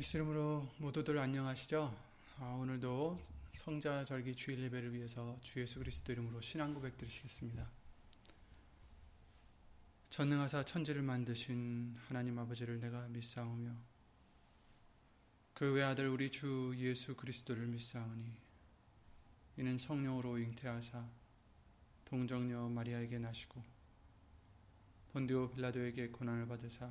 예수 이름으로 모두들 안녕하시죠? 아, 오늘도 성자 절기 주일 예배를 위해서 주 예수 그리스도 이름으로 신앙 고백 드리시겠습니다. 전능하사 천지를 만드신 하나님 아버지를 내가 믿사오며 그 외아들 우리 주 예수 그리스도를 믿사오니 이는 성령으로 잉태하사 동정녀 마리아에게 나시고 본디오 빌라도에게 고난을 받으사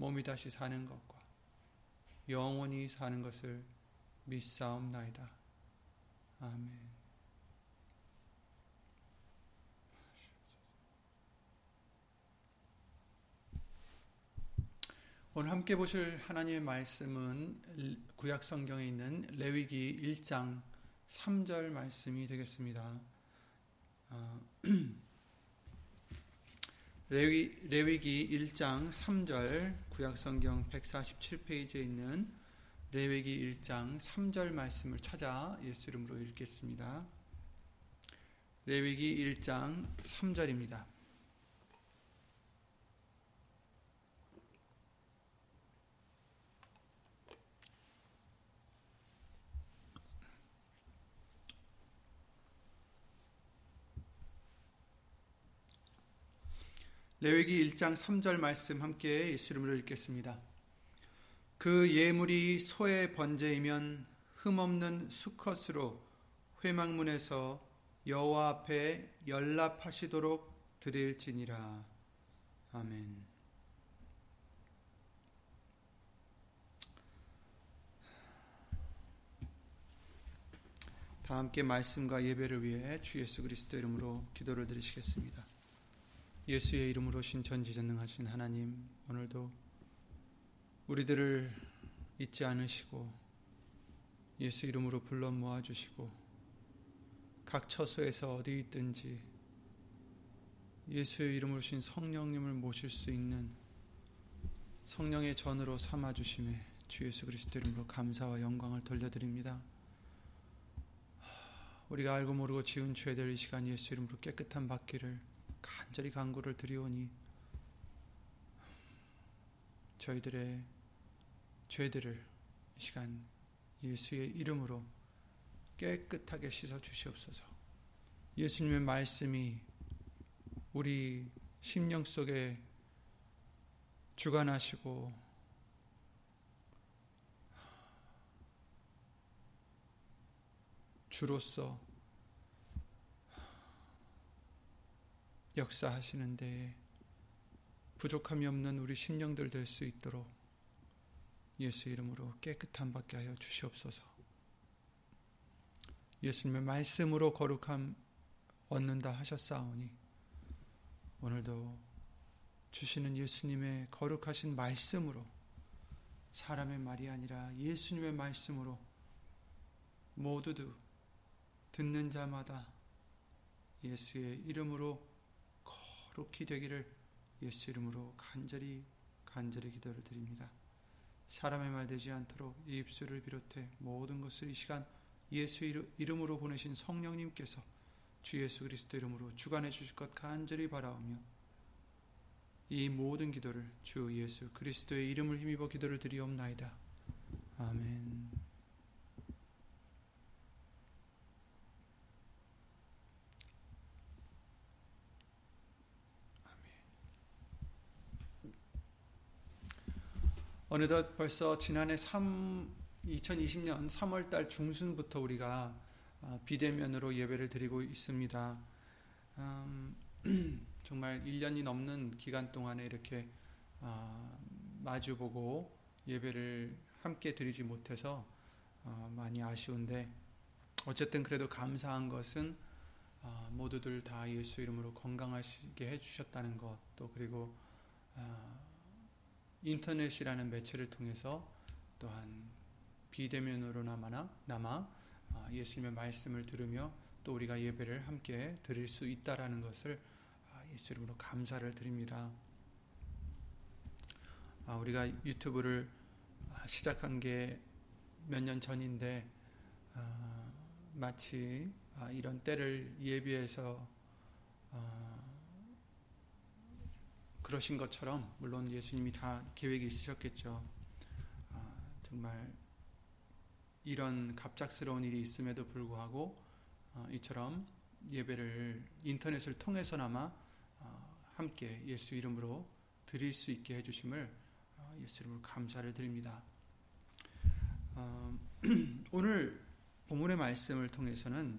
몸이 다시 사는 것과 영원히 사는 것을 믿사옵나이다. 아멘. 오늘 함께 보실 하나님의 말씀은 구약 성경에 있는 레위기 1장 3절 말씀이 되겠습니다. 아, 레위, 레위기 1장 3절 구약성경 147페이지에 있는 레위기 1장 3절 말씀을 찾아 예수 이름으로 읽겠습니다. 레위기 1장 3절입니다. 레위기 1장 3절 말씀 함께 예수 이름으로 읽겠습니다. 그 예물이 소의 번제이면 흠없는 수컷으로 회막문에서 여호와 앞에 연락하시도록 드릴지니라. 아멘. 다 함께 말씀과 예배를 위해 주 예수 그리스도 이름으로 기도를 드리시겠습니다. 예수의 이름으로 신 전지전능하신 하나님 오늘도 우리들을 잊지 않으시고 예수 이름으로 불러 모아 주시고 각 처소에서 어디 있든지 예수의 이름으로 신 성령님을 모실 수 있는 성령의 전으로 삼아 주심에 주 예수 그리스도 이름으로 감사와 영광을 돌려드립니다. 우리가 알고 모르고 지은 죄들 이 시간 예수 이름으로 깨끗한 받기를 간절히 간구를 드리오니 저희들의 죄들을 이 시간 예수의 이름으로 깨끗하게 씻어 주시옵소서. 예수님의 말씀이 우리 심령 속에 주관하시고 주로서 역사하시는데 부족함이 없는 우리 심령들 될 수 있도록 예수 이름으로 깨끗함 받게 하여 주시옵소서. 예수님의 말씀으로 거룩함 얻는다 하셨사오니 오늘도 주시는 예수님의 거룩하신 말씀으로 사람의 말이 아니라 예수님의 말씀으로 모두도 듣는 자마다 예수의 이름으로 거룩히 되기를 예수 이름으로 간절히 간절히 기도를 드립니다. 사람의 말 되지 않도록 이 입술을 비롯해 모든 것을 이 시간 예수 이름으로 보내신 성령님께서 주 예수 그리스도 이름으로 주관해 주실 것 간절히 바라오며 이 모든 기도를 주 예수 그리스도의 이름을 힘입어 기도를 드리옵나이다. 아멘. 어느덧 벌써 지난해 3, 2020년 3월 달 중순부터 우리가 어, 비대면으로 예배를 드리고 있습니다. 음, 정말 1년이 넘는 기간 동안에 이렇게 어, 마주보고 예배를 함께 드리지 못해서 어, 많이 아쉬운데 어쨌든 그래도 감사한 것은 모두들 다 예수 이름으로 건강하시게 해주셨다는 것 또 그리고 인터넷이라는 매체를 통해서 또한 비대면으로 남아 아, 예수님의 말씀을 들으며 또 우리가 예배를 함께 드릴 수 있다라는 것을 아, 예수 이름으로 감사를 드립니다. 아, 우리가 유튜브를 시작한 게 몇 년 전인데 마치 이런 때를 예비해서 그러신 것처럼 물론 예수님이 다 계획이 있으셨겠죠. 정말 이런 갑작스러운 일이 있음에도 불구하고 어, 이처럼 예배를 인터넷을 통해서나마 어, 함께 예수 이름으로 드릴 수 있게 해주심을 어, 예수 이름으로 감사를 드립니다. 오늘 본문의 말씀을 통해서는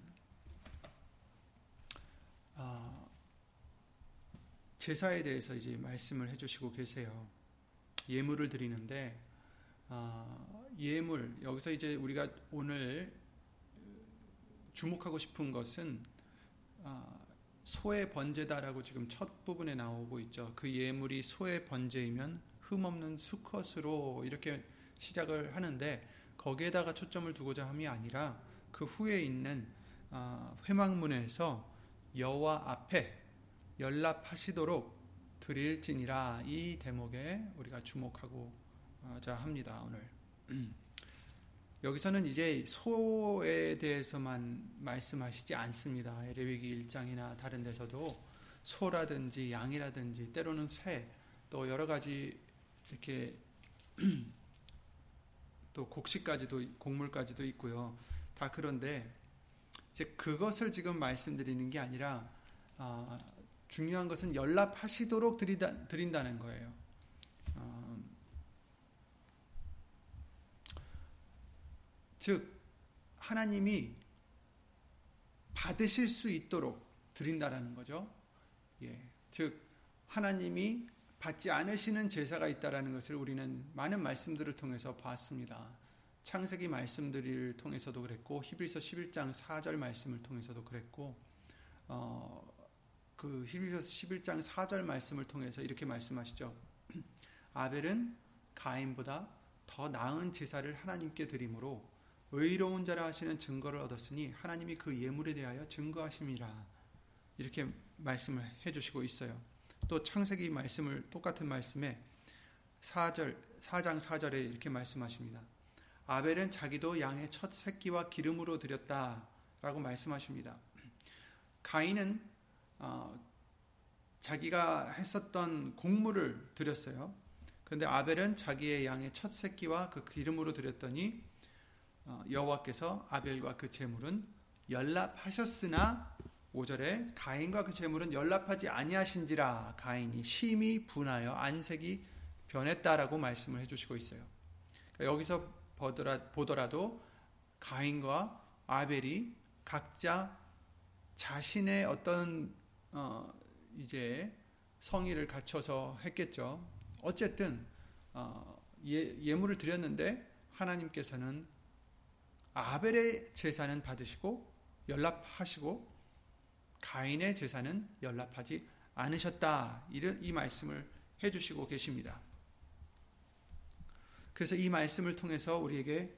제사에 대해서 이제 말씀을 해주시고 계세요. 예물을 드리는데 예물 여기서 이제 우리가 오늘 주목하고 싶은 것은 아, 소의 번제다라고 지금 첫 부분에 나오고 있죠. 그 예물이 소의 번제이면 흠없는 수컷으로 이렇게 시작을 하는데 거기에다가 초점을 두고자 함이 아니라 그 후에 있는 아, 회막문에서 여호와 앞에 연락하시도록 드릴지니라 이 대목에 우리가 주목하고자 합니다 오늘. 여기서는 이제 소에 대해서만 말씀하시지 않습니다. 레위기 1장이나 다른 데서도 소라든지 양이라든지 때로는 새, 또 여러 가지 이렇게 또 곡식까지도 곡물까지도 있고요. 다 그런데 이제 그것을 지금 말씀드리는 게 아니라 아, 중요한 것은 연락하시도록 드리다, 드린다는 거예요. 즉 하나님이 받으실 수 있도록 드린다라는 거죠. 예. 즉 하나님이 받지 않으시는 제사가 있다라는 것을 우리는 많은 말씀들을 통해서 봤습니다. 창세기 말씀들을 통해서도 그랬고 히브리서 11장 4절 말씀을 통해서도 그랬고 어, 그 히브리서 11장 4절 말씀을 통해서 이렇게 말씀하시죠. 아벨은 가인보다 더 나은 제사를 하나님께 드림으로 의로운 자라 하시는 증거를 얻었으니 하나님이 그 예물에 대하여 증거하심이라 이렇게 말씀을 해주시고 있어요. 또 창세기 말씀을 똑같은 말씀에 4절 4장 4절에 이렇게 말씀하십니다. 아벨은 자기도 양의 첫 새끼와 기름으로 드렸다라고 말씀하십니다. 가인은 어, 자기가 했었던 곡물을 드렸어요. 그런데 아벨은 자기의 양의 첫 새끼와 그 기름으로 드렸더니 어, 여호와께서 아벨과 그 제물은 연락하셨으나 5절에 가인과 그 제물은 연락하지 아니하신지라 가인이 심히 분하여 안색이 변했다라고 말씀을 해주시고 있어요. 그러니까 여기서 보더라 도 가인과 아벨이 각자 자신의 어떤 어 이제 성의를 갖춰서 했겠죠. 어쨌든 어 예, 예물을 드렸는데 하나님께서는 아벨의 제사는 받으시고 연락하시고 가인의 제사는 연락하지 않으셨다. 이런 이 말씀을 해 주시고 계십니다. 그래서 이 말씀을 통해서 우리에게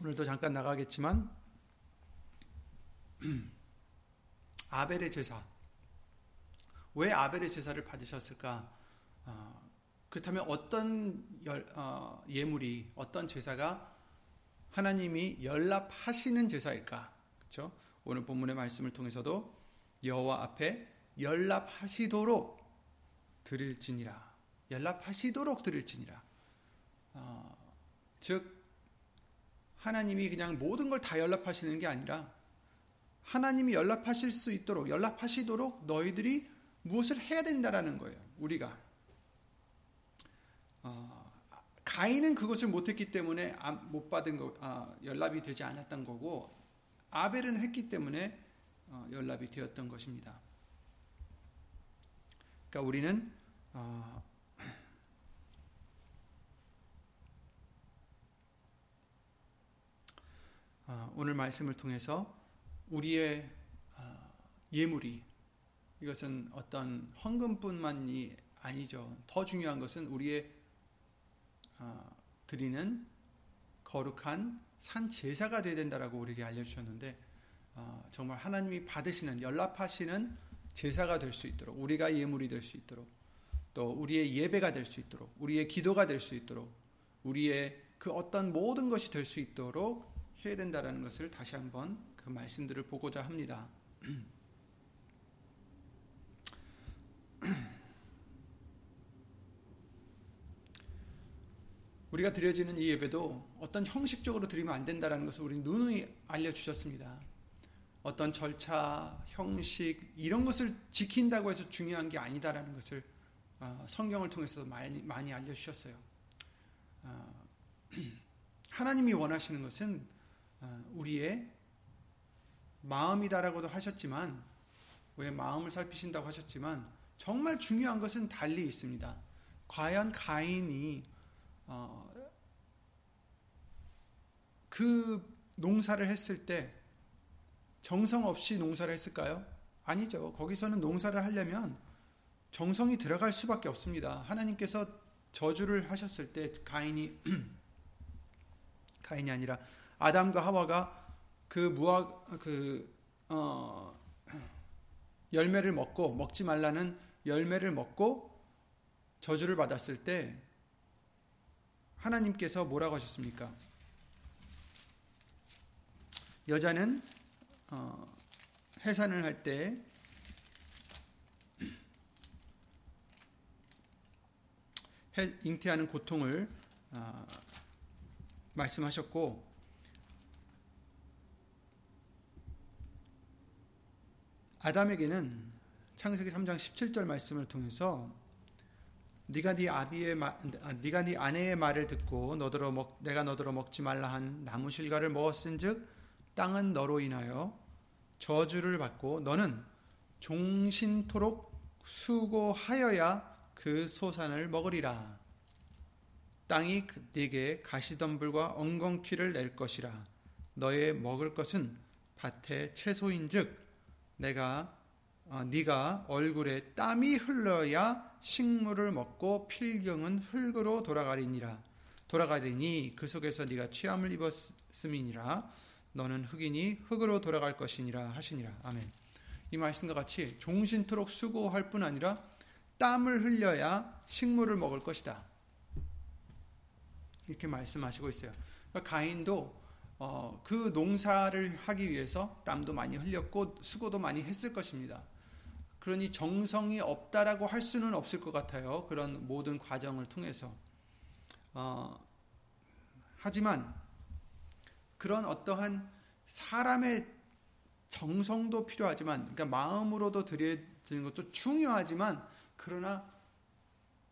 오늘도 잠깐 나가겠지만 아벨의 제사 왜 아벨의 제사를 받으셨을까? 어, 그렇다면 어떤 열, 어, 예물이 어떤 제사가 하나님이 연락하시는 제사일까? 그렇죠? 오늘 본문의 말씀을 통해서도 여호와 앞에 연락하시도록 드릴지니라. 연락하시도록 드릴지니라. 어, 즉 하나님이 그냥 모든 걸 다 연락하시는 게 아니라 하나님이 연락하실 수 있도록 연락하시도록 너희들이 무엇을 해야 된다라는 거예요. 우리가 어, 가인은 그것을 못했기 때문에 못 받은 거 아, 연락이 되지 않았던 거고 아벨은 했기 때문에 어, 연락이 되었던 것입니다. 그러니까 우리는 어, 어, 오늘 말씀을 통해서 우리의 어, 예물이 이것은 어떤 헌금뿐만이 아니죠. 더 중요한 것은 우리의 어, 드리는 거룩한 산 제사가 되어야 된다라고 우리에게 알려주셨는데 어, 정말 하나님이 받으시는 연락하시는 제사가 될 수 있도록 우리가 예물이 될 수 있도록 또 우리의 예배가 될 수 있도록 우리의 기도가 될 수 있도록 우리의 그 어떤 모든 것이 될 수 있도록 해야 된다라는 것을 다시 한번 그 말씀들을 보고자 합니다. 우리가 드려지는 이 예배도 어떤 형식적으로 드리면 안 된다라는 것을 우리 누누이 알려주셨습니다. 어떤 절차, 형식 이런 것을 지킨다고 해서 중요한 게 아니다라는 것을 어, 성경을 통해서 많이 많이 알려주셨어요. 어, 하나님이 원하시는 것은 어, 우리의 마음이다라고도 하셨지만 왜 마음을 살피신다고 하셨지만 정말 중요한 것은 달리 있습니다. 과연 가인이 어, 그 농사를 했을 때 정성 없이 농사를 했을까요? 아니죠. 거기서는 농사를 하려면 정성이 들어갈 수밖에 없습니다. 하나님께서 저주를 하셨을 때 가인이 가인이 아니라 아담과 하와가 그 무화 그 어, 열매를 먹고 먹지 말라는 열매를 먹고 저주를 받았을 때 하나님께서 뭐라고 하셨습니까? 여자는 어, 해산을 할 때 잉태하는 고통을 어, 말씀하셨고 아담에게는 창세기 3장 17절 말씀을 통해서 네가 네 아비의 마, 아, 네가 네 아내의 말을 듣고 너더러 먹, 내가 너더러 먹지 말라 한 나무 실과를 먹었은즉 땅은 너로 인하여 저주를 받고 너는 종신토록 수고하여야 그 소산을 먹으리라. 땅이 네게 가시덤불과 엉겅퀴를 낼 것이라. 너의 먹을 것은 밭의 채소인즉 내가 어, 네가 얼굴에 땀이 흘러야 식물을 먹고 필경은 흙으로 돌아가리니라. 돌아가리니 그 속에서 네가 취함을 입었음이니라. 너는 흑이니 흙으로 돌아갈 것이니라 하시니라. 아멘. 이 말씀과 같이 종신토록 수고할 뿐 아니라 땀을 흘려야 식물을 먹을 것이다. 이렇게 말씀하시고 있어요. 그러니까 가인도 어, 그 농사를 하기 위해서 땀도 많이 흘렸고 수고도 많이 했을 것입니다. 그러니 정성이 없다라고 할 수는 없을 것 같아요. 그런 모든 과정을 통해서. 어, 하지만 그런 어떠한 사람의 정성도 필요하지만, 그러니까 마음으로도 드리는 것도 중요하지만, 그러나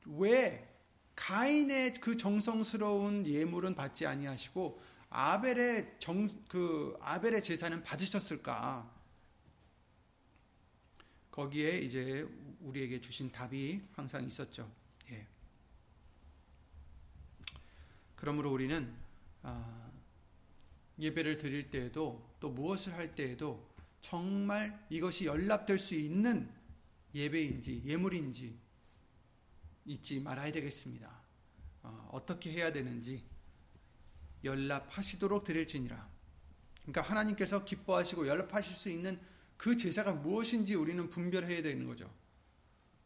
왜 가인의 그 정성스러운 예물은 받지 아니하시고 아벨의 정 그 아벨의 제사는 받으셨을까? 거기에 이제 우리에게 주신 답이 항상 있었죠. 예. 그러므로 우리는 아, 예배를 드릴 때에도 또 무엇을 할 때에도 정말 이것이 연락될 수 있는 예배인지 예물인지 잊지 말아야 되겠습니다. 어, 떻게 해야 되는지 연락하시도록 드릴지니라. 그러니까 하나님께서 기뻐하시고 연락하실 수 있는 그 제사가 무엇인지 우리는 분별해야 되는 거죠.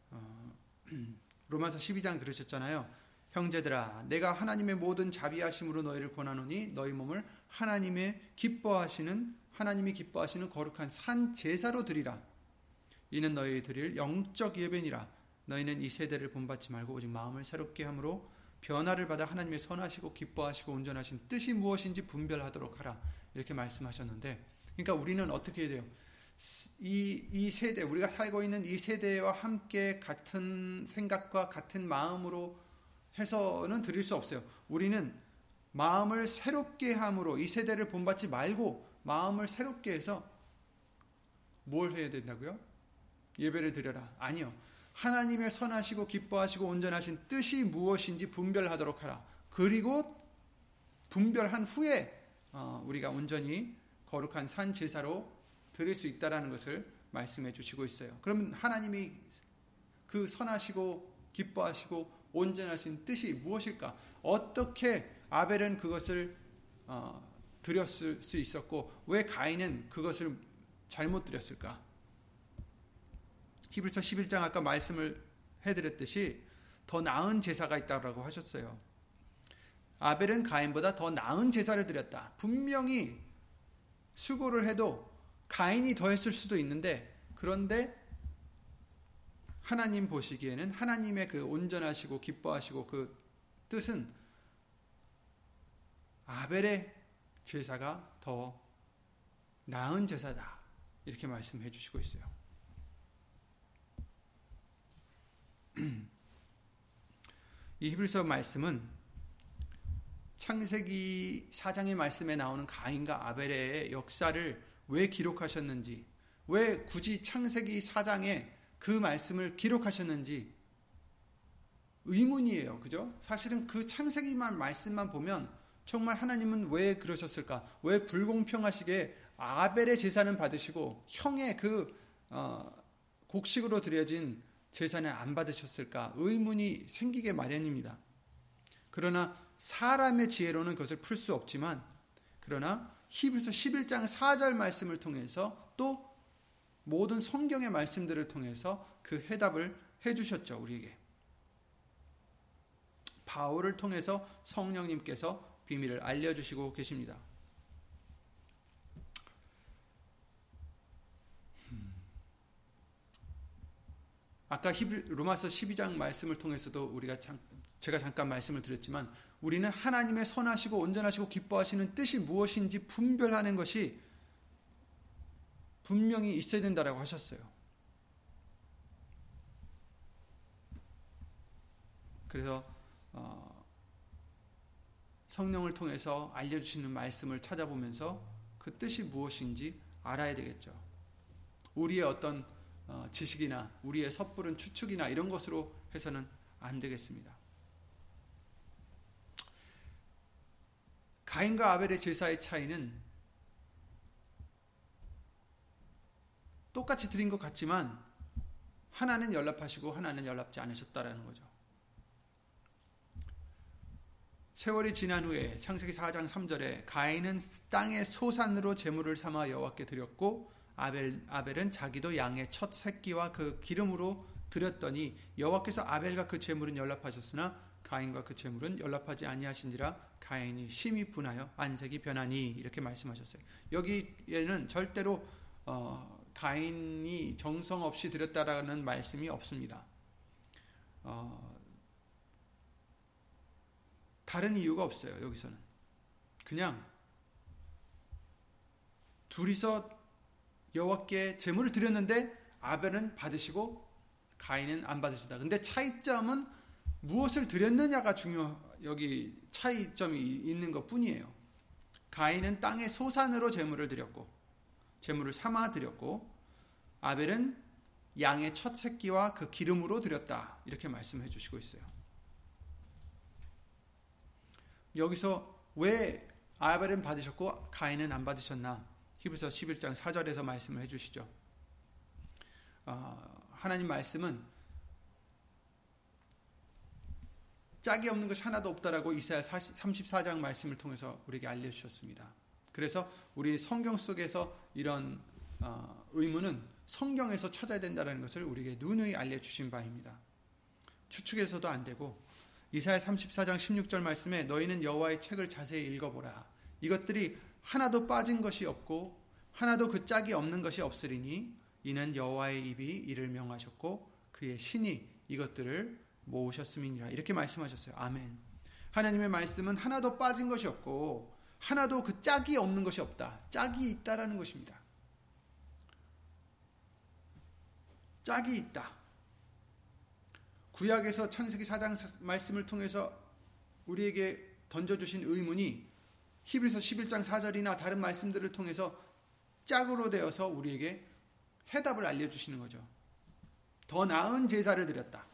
어, 로마서 12장 그러셨잖아요. 형제들아 내가 하나님의 모든 자비하심으로 너희를 권하노니 너희 몸을 하나님의 기뻐하시는 하나님이 기뻐하시는 거룩한 산 제사로 드리라. 이는 너희 드릴 영적 예배니라. 너희는 이 세대를 본받지 말고 오직 마음을 새롭게 함으로 변화를 받아 하나님의 선하시고 기뻐하시고 온전하신 뜻이 무엇인지 분별하도록 하라. 이렇게 말씀하셨는데, 그러니까 우리는 어떻게 해야 돼요? 이, 이 세대, 우리가 살고 있는 이 세대와 함께 같은 생각과 같은 마음으로 해서는 드릴 수 없어요. 우리는 마음을 새롭게 함으로 이 세대를 본받지 말고 마음을 새롭게 해서 뭘 해야 된다고요? 예배를 드려라. 아니요. 하나님의 선하시고 기뻐하시고 온전하신 뜻이 무엇인지 분별하도록 하라. 그리고 분별한 후에 어, 우리가 온전히 거룩한 산 제사로 드릴 수 있다라는 것을 말씀해 주시고 있어요. 그러면 하나님이 그 선하시고 기뻐하시고 온전하신 뜻이 무엇일까? 어떻게 아벨은 그것을 어, 드렸을 수 있었고 왜 가인은 그것을 잘못 드렸을까? 히브리서 11장 아까 말씀을 해드렸듯이 더 나은 제사가 있다고 하셨어요. 아벨은 가인보다 더 나은 제사를 드렸다. 분명히 수고를 해도 가인이 더 했을 수도 있는데 그런데 하나님 보시기에는 하나님의 그 온전하시고 기뻐하시고 그 뜻은 아벨의 제사가 더 나은 제사다. 이렇게 말씀해 주시고 있어요. 이 히브리서 말씀은 창세기 4장의 말씀에 나오는 가인과 아벨의 역사를 왜 기록하셨는지, 왜 굳이 창세기 4장에 그 말씀을 기록하셨는지 의문이에요. 그죠? 사실은 그 창세기만 말씀만 보면 정말 하나님은 왜 그러셨을까? 왜 불공평하시게 아벨의 제사는 받으시고 형의 그 어, 곡식으로 드려진 제사는 안 받으셨을까? 의문이 생기게 마련입니다. 그러나 사람의 지혜로는 그것을 풀 수 없지만 그러나 히브리서 11장 4절 말씀을 통해서 또 모든 성경의 말씀들을 통해서 그 해답을 해 주셨죠, 우리에게. 바울을 통해서 성령님께서 비밀을 알려 주시고 계십니다. 아까 로마서 12장 말씀을 통해서도 우리가 참, 제가 잠깐 말씀을 드렸지만 우리는 하나님의 선하시고 온전하시고 기뻐하시는 뜻이 무엇인지 분별하는 것이 분명히 있어야 된다라고 하셨어요. 그래서 어, 성령을 통해서 알려주시는 말씀을 찾아보면서 그 뜻이 무엇인지 알아야 되겠죠. 우리의 어떤 어, 지식이나 우리의 섣부른 추측이나 이런 것으로 해서는 안 되겠습니다. 가인과 아벨의 제사의 차이는 똑같이 드린 것 같지만 하나는 연락하시고 하나는 연락지 않으셨다라는 거죠. 세월이 지난 후에 창세기 4장 3절에 가인은 땅의 소산으로 제물을 삼아 여호와께 드렸고 아벨 아벨은 자기도 양의 첫 새끼와 그 기름으로 드렸더니 여호와께서 아벨과 그 제물은 연락하셨으나 가인과 그 제물은 연락하지 아니하신지라 가인이 심히 분하여 안색이 변하니 이렇게 말씀하셨어요. 여기에는 절대로 어, 가인이 정성 없이 드렸다라는 말씀이 없습니다. 어, 다른 이유가 없어요. 여기서는 그냥 둘이서 여호와께 제물을 드렸는데 아벨은 받으시고 가인은 안 받으시다. 근데 차이점은 무엇을 드렸느냐가 중요 여기 차이점이 있는 것 뿐이에요. 가인은 땅의 소산으로 제물을 드렸고 제물을 삼아 드렸고 아벨은 양의 첫 새끼와 그 기름으로 드렸다. 이렇게 말씀해 주시고 있어요. 여기서 왜 아벨은 받으셨고 가인은 안 받으셨나? 히브리서 11장 4절에서 말씀을 해 주시죠. 어, 하나님 말씀은 짝이 없는 것이 하나도 없다라고 이사야 34장 말씀을 통해서 우리에게 알려주셨습니다. 그래서 우리 성경 속에서 이런 어, 의문은 성경에서 찾아야 된다는 것을 우리에게 누누이 알려주신 바입니다. 추측해서도 안 되고 이사야 34장 16절 말씀에 너희는 여호와의 책을 자세히 읽어보라. 이것들이 하나도 빠진 것이 없고 하나도 그 짝이 없는 것이 없으리니 이는 여호와의 입이 이를 명하셨고 그의 신이 이것들을 모으셨음이니라 이렇게 말씀하셨어요. 아멘. 하나님의 말씀은 하나도 빠진 것이 없고 하나도 그 짝이 없는 것이 없다. 짝이 있다라는 것입니다. 짝이 있다. 구약에서 창세기 4장 말씀을 통해서 우리에게 던져주신 의문이 히브리서 11장 4절이나 다른 말씀들을 통해서 짝으로 되어서 우리에게 해답을 알려주시는 거죠. 더 나은 제사를 드렸다.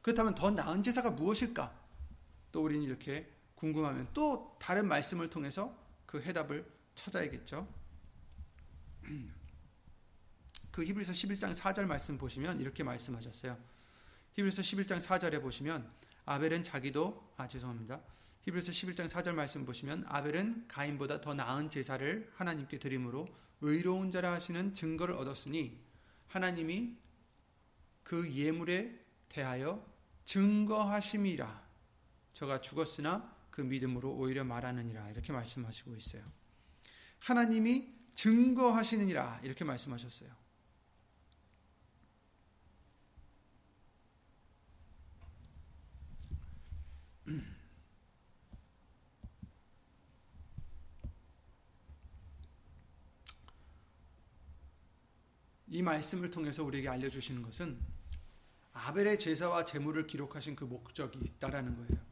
그렇다면 더 나은 제사가 무엇일까? 또 우리는 이렇게 궁금하면 또 다른 말씀을 통해서 그 해답을 찾아야겠죠. 그 히브리서 11장 4절 말씀 보시면 이렇게 말씀하셨어요. 히브리서 11장 4절에 보시면 아벨은 자기도 아 죄송합니다. 히브리서 11장 4절 말씀 보시면 아벨은 가인보다 더 나은 제사를 하나님께 드림으로 의로운 자라 하시는 증거를 얻었으니 하나님이 그 예물에 대하여 증거하심이라 저가 죽었으나 그 믿음으로 오히려 말하느니라 이렇게 말씀하시고 있어요. 하나님이 증거하시느니라 이렇게 말씀하셨어요. 이 말씀을 통해서 우리에게 알려주시는 것은 아벨의 제사와 제물을 기록하신 그 목적이 있다라는 거예요.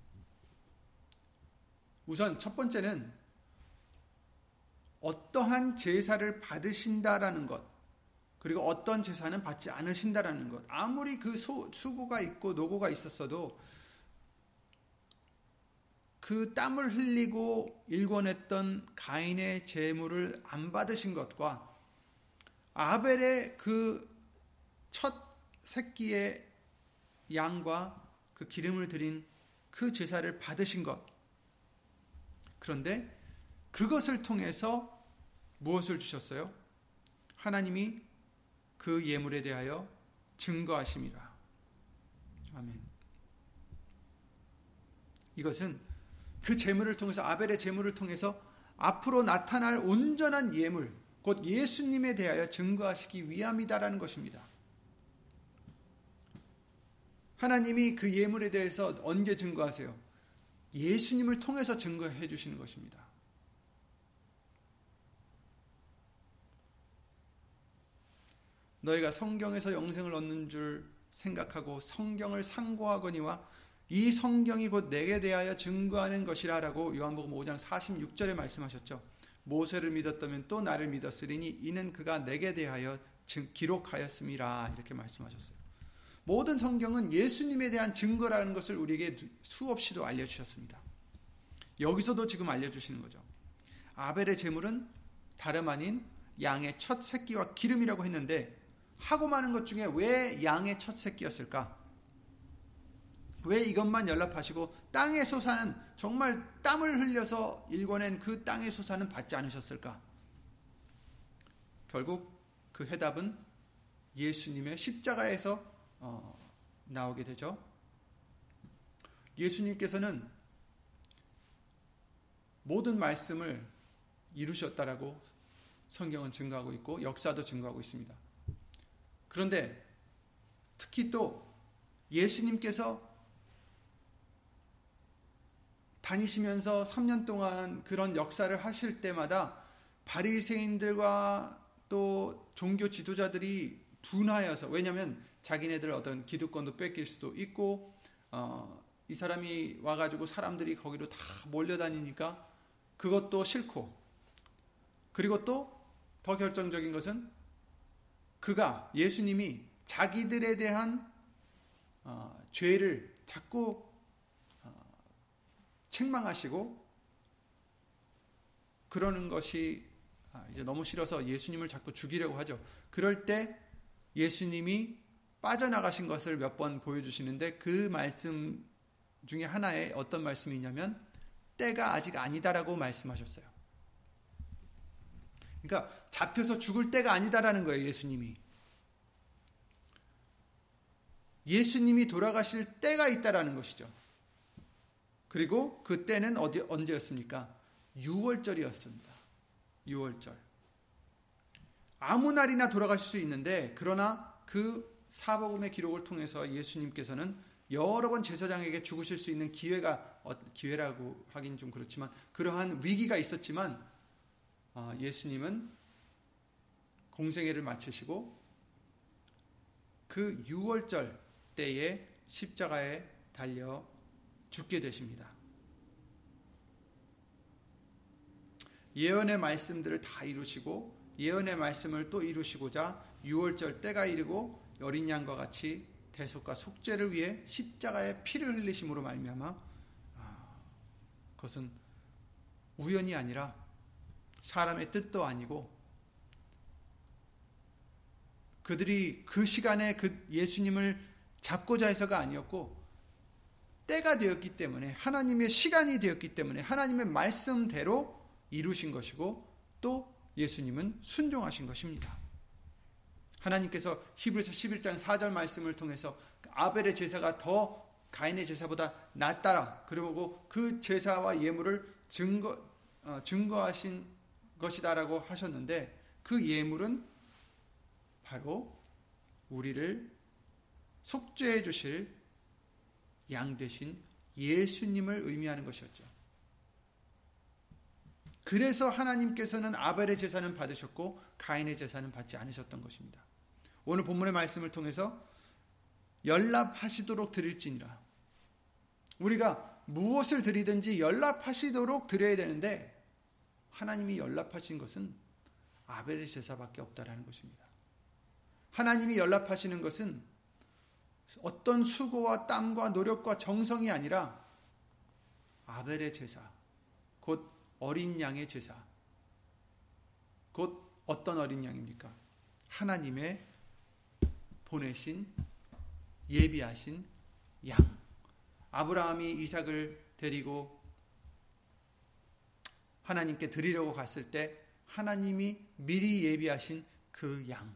우선 첫 번째는 어떠한 제사를 받으신다라는 것, 그리고 어떤 제사는 받지 않으신다라는 것. 아무리 그 소, 수고가 있고 노고가 있었어도 그 땀을 흘리고 일궈냈던 가인의 제물을 안 받으신 것과 아벨의 그 첫 새끼의 양과 그 기름을 드린 그 제사를 받으신 것. 그런데 그것을 통해서 무엇을 주셨어요? 하나님이 그 예물에 대하여 증거하심이라. 아멘. 이것은 그 제물을 통해서 아벨의 제물을 통해서 앞으로 나타날 온전한 예물, 곧 예수님에 대하여 증거하시기 위함이다라는 것입니다. 하나님이 그 예물에 대해서 언제 증거하세요? 예수님을 통해서 증거해 주시는 것입니다. 너희가 성경에서 영생을 얻는 줄 생각하고 성경을 상고하거니와 이 성경이 곧 내게 대하여 증거하는 것이라라고 요한복음 5장 46절에 말씀하셨죠. 모세를 믿었다면 또 나를 믿었으리니 이는 그가 내게 대하여 기록하였음이라 이렇게 말씀하셨어요. 모든 성경은 예수님에 대한 증거라는 것을 우리에게 수없이도 알려주셨습니다. 여기서도 지금 알려주시는 거죠. 아벨의 제물은 다름 아닌 양의 첫 새끼와 기름이라고 했는데 하고 많은 것 중에 왜 양의 첫 새끼였을까? 왜 이것만 연락하시고 땅의 소사는 정말 땀을 흘려서 일궈낸 그 땅의 소사는 받지 않으셨을까? 결국 그 해답은 예수님의 십자가에서 어, 나오게 되죠. 예수님께서는 모든 말씀을 이루셨다라고 성경은 증거하고 있고 역사도 증거하고 있습니다. 그런데 특히 또 예수님께서 다니시면서 3년 동안 그런 역사를 하실 때마다 바리새인들과 또 종교 지도자들이 분하여서 왜냐하면 자기네들 어떤 기득권도 뺏길 수도 있고 어, 이 사람이 와가지고 사람들이 거기로 다 몰려다니니까 그것도 싫고 그리고 또 더 결정적인 것은 그가 예수님이 자기들에 대한 어, 죄를 자꾸 어, 책망하시고 그러는 것이 아, 이제 너무 싫어서 예수님을 자꾸 죽이려고 하죠. 그럴 때 예수님이 빠져나가신 것을 몇 번 보여주시는데 그 말씀 중에 하나에 어떤 말씀이 있냐면 때가 아직 아니다라고 말씀하셨어요. 그러니까 잡혀서 죽을 때가 아니다라는 거예요, 예수님이. 예수님이 돌아가실 때가 있다라는 것이죠. 그리고 그 때는 어디 언제였습니까? 6월절이었습니다. 6월절. 아무 날이나 돌아가실 수 있는데 그러나 그 사복음의 기록을 통해서 예수님께서는 여러 번 제사장에게 죽으실 수 있는 기회가 어, 기회라고 하긴 좀 그렇지만 그러한 위기가 있었지만 어, 예수님은 공생애를 마치시고 그 6월절 때에 십자가에 달려 죽게 되십니다. 예언의 말씀들을 다 이루시고 예언의 말씀을 또 이루시고자 6월절 때가 이르고 어린 양과 같이 대속과 속죄를 위해 십자가에 피를 흘리심으로 말미암아 아, 그것은 우연이 아니라 사람의 뜻도 아니고 그들이 그 시간에 그 예수님을 잡고자 해서가 아니었고 때가 되었기 때문에 하나님의 시간이 되었기 때문에 하나님의 말씀대로 이루신 것이고 또 예수님은 순종하신 것입니다. 하나님께서 히브리서 11장 4절 말씀을 통해서 아벨의 제사가 더 가인의 제사보다 낫다라 그리고 그 제사와 예물을 증거 어, 증거하신 것이다라고 하셨는데 그 예물은 바로 우리를 속죄해 주실 양 되신 예수님을 의미하는 것이었죠. 그래서 하나님께서는 아벨의 제사는 받으셨고 가인의 제사는 받지 않으셨던 것입니다. 오늘 본문의 말씀을 통해서 연락하시도록 드릴지니라. 우리가 무엇을 드리든지 연락하시도록 드려야 되는데 하나님이 연락하신 것은 아벨의 제사밖에 없다라는 것입니다. 하나님이 연락하시는 것은 어떤 수고와 땀과 노력과 정성이 아니라 아벨의 제사, 곧 어린 양의 제사. 곧 어떤 어린 양입니까? 하나님의 보내신 예비하신 양. 아브라함이 이삭을 데리고 하나님께 드리려고 갔을 때 하나님이 미리 예비하신 그 양.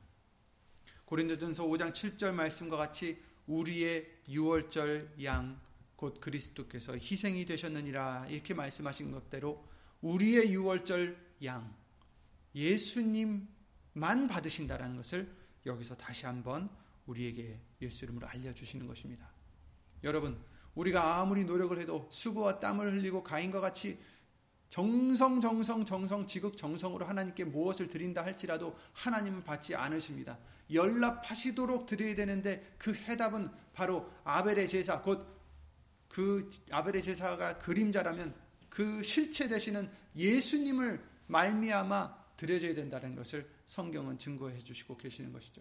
고린도전서 5장 7절 말씀과 같이 우리의 유월절 양 곧 그리스도께서 희생이 되셨느니라 이렇게 말씀하신 것대로 우리의 유월절 양 예수님만 받으신다라는 것을 여기서 다시 한번 우리에게 예수 이름으로 알려주시는 것입니다. 여러분, 우리가 아무리 노력을 해도 수고와 땀을 흘리고 가인과 같이 정성 정성 정성 지극 정성으로 하나님께 무엇을 드린다 할지라도 하나님은 받지 않으십니다. 연락하시도록 드려야 되는데 그 해답은 바로 아벨의 제사 곧 그 아벨의 제사가 그림자라면 그 실체 되시는 예수님을 말미암아 드려져야 된다는 것을 성경은 증거해 주시고 계시는 것이죠.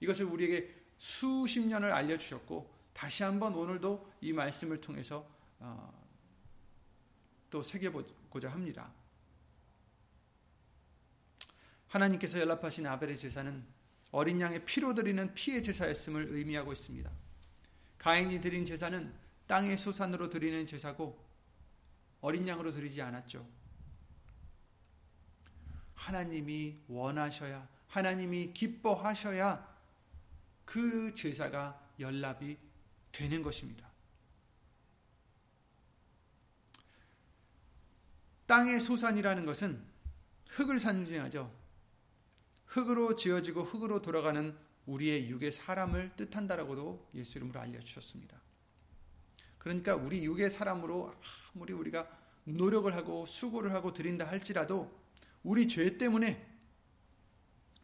이것을 우리에게 수십 년을 알려 주셨고 다시 한번 오늘도 이 말씀을 통해서 어, 또 새겨보 고자 합니다. 하나님께서 연락하신 아벨의 제사는 어린 양의 피로 드리는 피의 제사였음을 의미하고 있습니다. 가인이 드린 제사는 땅의 소산으로 드리는 제사고 어린 양으로 드리지 않았죠. 하나님이 원하셔야 하나님이 기뻐하셔야 그 제사가 연락이 되는 것입니다. 땅의 소산이라는 것은 흙을 상징하죠. 흙으로 지어지고 흙으로 돌아가는 우리의 육의 사람을 뜻한다라고도 예수 이름으로 알려주셨습니다. 그러니까 우리 육의 사람으로 아무리 우리가 노력을 하고 수고를 하고 드린다 할지라도 우리 죄 때문에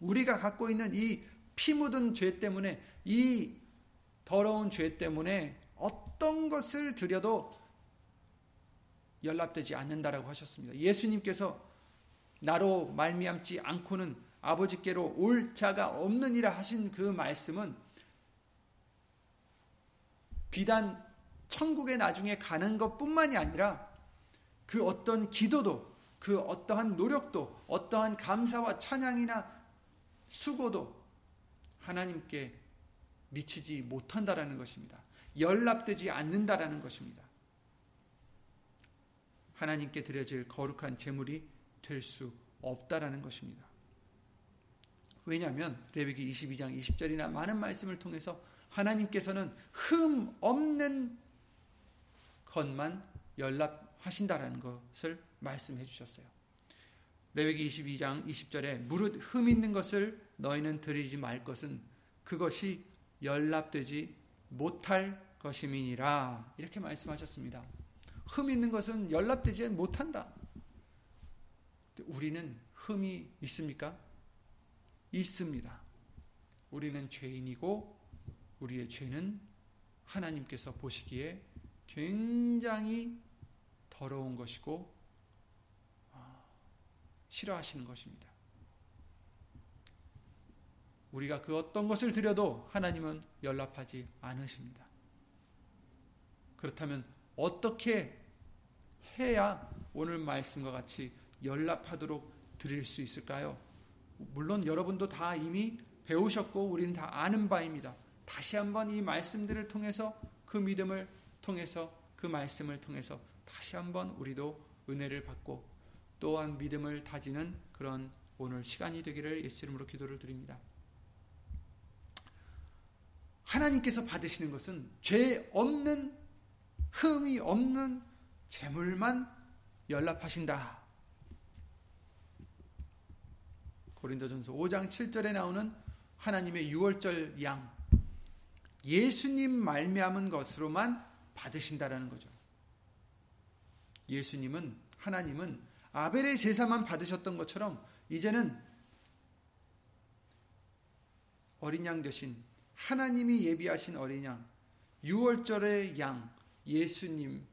우리가 갖고 있는 이 피 묻은 죄 때문에 이 더러운 죄 때문에 어떤 것을 드려도 연락되지 않는다라고 하셨습니다. 예수님께서 나로 말미암지 않고는 아버지께로 올 자가 없느니라 하신 그 말씀은 비단 천국에 나중에 가는 것뿐만이 아니라 그 어떤 기도도 그 어떠한 노력도 어떠한 감사와 찬양이나 수고도 하나님께 미치지 못한다라는 것입니다. 연락되지 않는다라는 것입니다. 하나님께 드려질 거룩한 제물이 될 수 없다라는 것입니다. 왜냐하면 레위기 22장 20절이나 많은 말씀을 통해서 하나님께서는 흠 없는 것만 연락하신다라는 것을 말씀해 주셨어요. 레위기 22장 20절에 무릇 흠 있는 것을 너희는 드리지 말 것은 그것이 연락되지 못할 것임이니라 이렇게 말씀하셨습니다. 흠 있는 것은 연락되지 못한다. 우리는 흠이 있습니까? 있습니다. 우리는 죄인이고 우리의 죄는 하나님께서 보시기에 굉장히 더러운 것이고 아, 싫어하시는 것입니다. 우리가 그 어떤 것을 드려도 하나님은 연락하지 않으십니다. 그렇다면 어떻게 해야 오늘 말씀과 같이 연락하도록 드릴 수 있을까요? 물론 여러분도 다 이미 배우셨고 우리는 다 아는 바입니다. 다시 한번 이 말씀들을 통해서 그 믿음을 통해서 그 말씀을 통해서 다시 한번 우리도 은혜를 받고 또한 믿음을 다지는 그런 오늘 시간이 되기를 예수 이름으로 기도를 드립니다. 하나님께서 받으시는 것은 죄 없는 흠이 없는 재물만 연락하신다. 고린도전서 5장 7절에 나오는 하나님의 유월절 양 예수님 말미암은 것으로만 받으신다라는 거죠. 예수님은 하나님은 아벨의 제사만 받으셨던 것처럼 이제는 어린 양 되신 하나님이 예비하신 어린 양 유월절의 양 예수님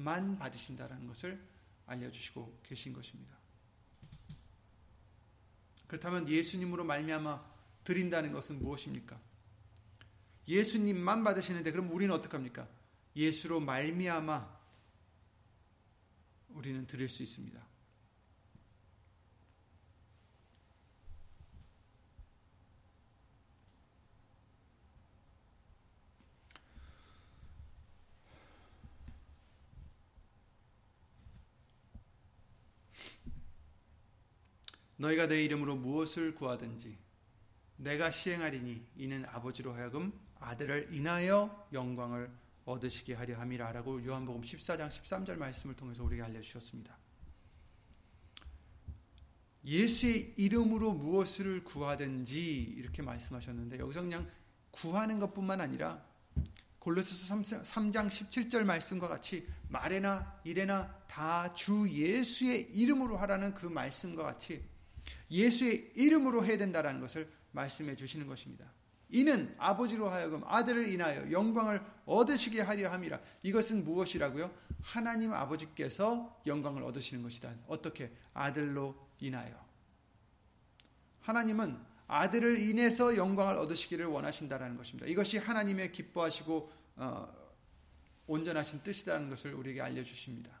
만 받으신다라는 것을 알려주시고 계신 것입니다. 그렇다면 예수님으로 말미암아 드린다는 것은 무엇입니까? 예수님만 받으시는데 그럼 우리는 어떡합니까? 예수로 말미암아 우리는 드릴 수 있습니다. 너희가 내 이름으로 무엇을 구하든지 내가 시행하리니 이는 아버지로 하여금 아들을 인하여 영광을 얻으시게 하려 함이라라고 요한복음 14장 13절 말씀을 통해서 우리에게 알려 주셨습니다. 예수의 이름으로 무엇을 구하든지 이렇게 말씀하셨는데 여기서 그냥 구하는 것뿐만 아니라 골로새서 3장 17절 말씀과 같이 말에나 일에나 다 주 예수의 이름으로 하라는 그 말씀과 같이 예수의 이름으로 해야 된다라는 것을 말씀해 주시는 것입니다. 이는 아버지로 하여금 아들을 인하여 영광을 얻으시게 하려 함이라. 이것은 무엇이라고요? 하나님 아버지께서 영광을 얻으시는 것이다. 어떻게? 아들로 인하여. 하나님은 아들을 인해서 영광을 얻으시기를 원하신다라는 것입니다. 이것이 하나님의 기뻐하시고 어, 온전하신 뜻이라는 것을 우리에게 알려주십니다.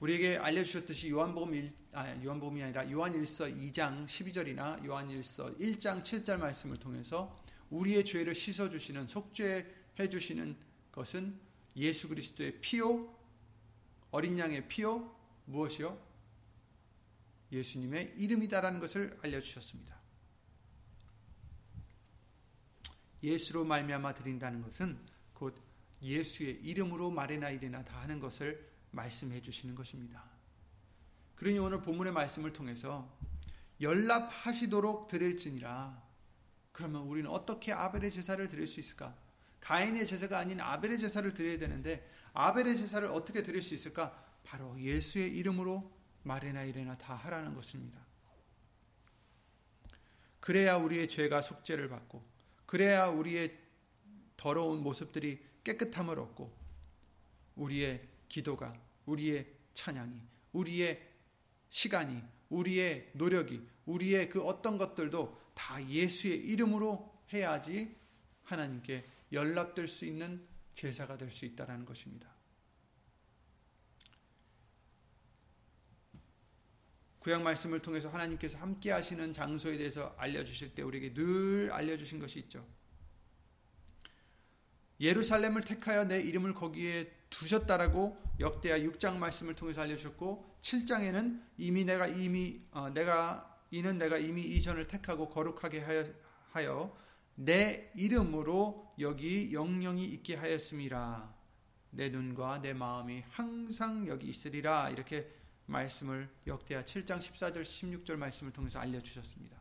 우리에게 알려주셨듯이 요한복음 1, 아, 요한복음이 아니라 요한일서 2장 12절이나 요한일서 1장 7절 말씀을 통해서 우리의 죄를 씻어주시는 속죄해 주시는 것은 예수 그리스도의 피요 어린 양의 피요 무엇이요? 예수님의 이름이다라는 것을 알려주셨습니다. 예수로 말미암아 드린다는 것은 곧 예수의 이름으로 말이나 일이나 다 하는 것을 말씀해 주시는 것입니다. 그러니 오늘 본문의 말씀을 통해서 연락하시도록 드릴지니라. 그러면 우리는 어떻게 아벨의 제사를 드릴 수 있을까? 가인의 제사가 아닌 아벨의 제사를 드려야 되는데 아벨의 제사를 어떻게 드릴 수 있을까? 바로 예수의 이름으로 말이나 일이나 다 하라는 것입니다. 그래야 우리의 죄가 속죄를 받고 그래야 우리의 더러운 모습들이 깨끗함을 얻고 우리의 기도가 우리의 찬양이 우리의 시간이 우리의 노력이 우리의 그 어떤 것들도 다 예수의 이름으로 해야지 하나님께 연락될 수 있는 제사가 될 수 있다라는 것입니다. 구약 말씀을 통해서 하나님께서 함께 하시는 장소에 대해서 알려 주실 때 우리에게 늘 알려 주신 것이 있죠. 예루살렘을 택하여 내 이름을 거기에 두셨다라고 역대하 6장 말씀을 통해서 알려주셨고 7장에는 이미 내가 이미 어, 내가 이는 내가 이미 이전을 택하고 거룩하게 하여, 하여 내 이름으로 여기 영영이 있게 하였음이라 내 눈과 내 마음이 항상 여기 있으리라 이렇게 말씀을 역대하 7장 14절 16절 말씀을 통해서 알려주셨습니다.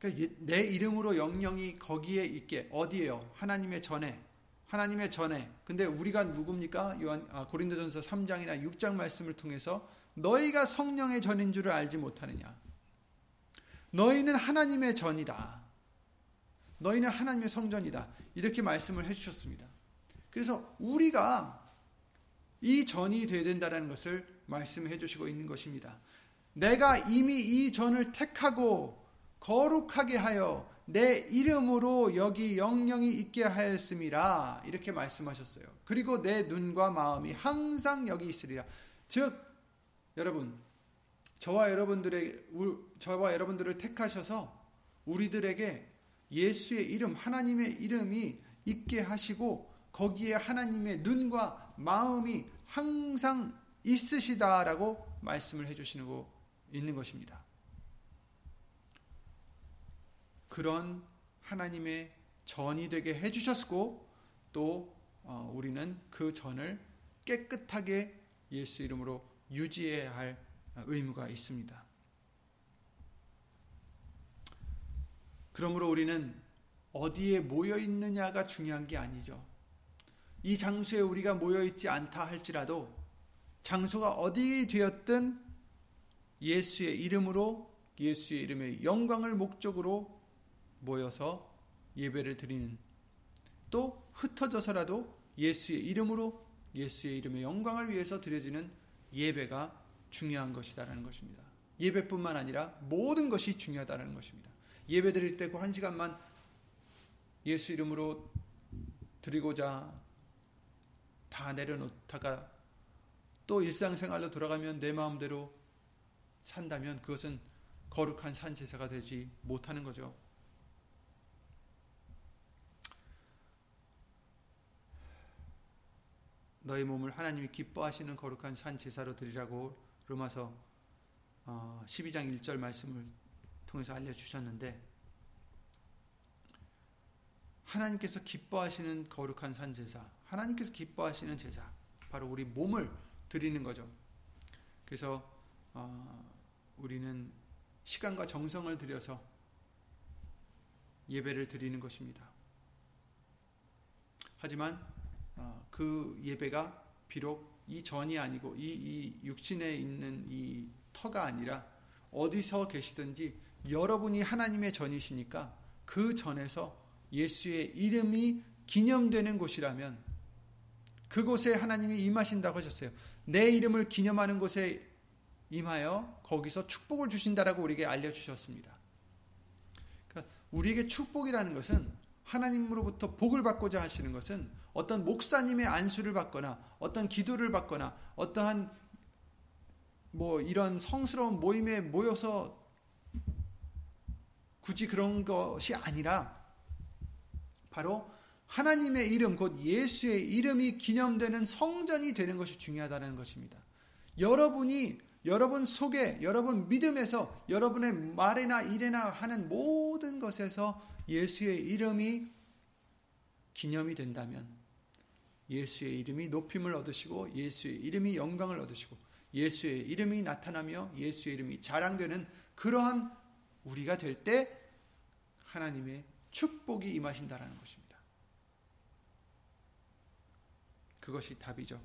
그러니까 내 이름으로 영영이 거기에 있게 어디에요? 하나님의 전에 하나님의 전에. 근데 우리가 누굽니까? 요한 아, 고린도전서 3장이나 6장 말씀을 통해서 너희가 성령의 전인 줄을 알지 못하느냐? 너희는 하나님의 전이다. 너희는 하나님의 성전이다. 이렇게 말씀을 해주셨습니다. 그래서 우리가 이 전이 되어야 된다는 것을 말씀해 주시고 있는 것입니다. 내가 이미 이 전을 택하고 거룩하게 하여 내 이름으로 여기 영영이 있게 하였음이라 이렇게 말씀하셨어요. 그리고 내 눈과 마음이 항상 여기 있으리라. 즉 여러분 저와 여러분들의 저와 여러분들을 택하셔서 우리들에게 예수의 이름 하나님의 이름이 있게 하시고 거기에 하나님의 눈과 마음이 항상 있으시다라고 말씀을 해 주시는 거 있는 것입니다. 그런 하나님의 전이 되게 해 주셨고 또 어, 우리는 그 전을 깨끗하게 예수 이름으로 유지해야 할 의무가 있습니다. 그러므로 우리는 어디에 모여 있느냐가 중요한 게 아니죠. 이 장소에 우리가 모여 있지 않다 할지라도 장소가 어디 되었든 예수의 이름으로 예수의 이름의 영광을 목적으로 모여서 예배를 드리는 또 흩어져서라도 예수의 이름으로 예수의 이름의 영광을 위해서 드려지는 예배가 중요한 것이다라는 것입니다. 예배뿐만 아니라 모든 것이 중요하다는 것입니다. 예배 드릴 때그한 시간만 예수 이름으로 드리고자 다 내려놓다가 또 일상생활로 돌아가면 내 마음대로 산다면 그것은 거룩한 산제사가 되지 못하는 거죠. 너희 몸을 하나님이 기뻐하시는 거룩한 산 제사로 드리라고 로마서 12장 어, 1절 말씀을 통해서 알려 주셨는데 하나님께서 기뻐하시는 거룩한 산 제사, 하나님께서 기뻐하시는 제사, 바로 우리 몸을 드리는 거죠. 그래서 어, 우리는 시간과 정성을 들여서 예배를 드리는 것입니다. 하지만 어, 그 예배가 비록 이 전이 아니고 이, 이 육신에 있는 이 터가 아니라 어디서 계시든지 여러분이 하나님의 전이시니까 그 전에서 예수의 이름이 기념되는 곳이라면 그곳에 하나님이 임하신다고 하셨어요. 내 이름을 기념하는 곳에 임하여 거기서 축복을 주신다라고 우리에게 알려주셨습니다. 그러니까 우리에게 축복이라는 것은 하나님으로부터 복을 받고자 하시는 것은 어떤 목사님의 안수를 받거나 어떤 기도를 받거나 어떠한 뭐 이런 성스러운 모임에 모여서 굳이 그런 것이 아니라 바로 하나님의 이름 곧 예수의 이름이 기념되는 성전이 되는 것이 중요하다는 것입니다. 여러분이 여러분 속에 여러분 믿음에서 여러분의 말이나 일이나 하는 모든 것에서 예수의 이름이 기념이 된다면 예수의 이름이 높임을 얻으시고 예수의 이름이 영광을 얻으시고 예수의 이름이 나타나며 예수의 이름이 자랑되는 그러한 우리가 될 때 하나님의 축복이 임하신다라는 것입니다. 그것이 답이죠.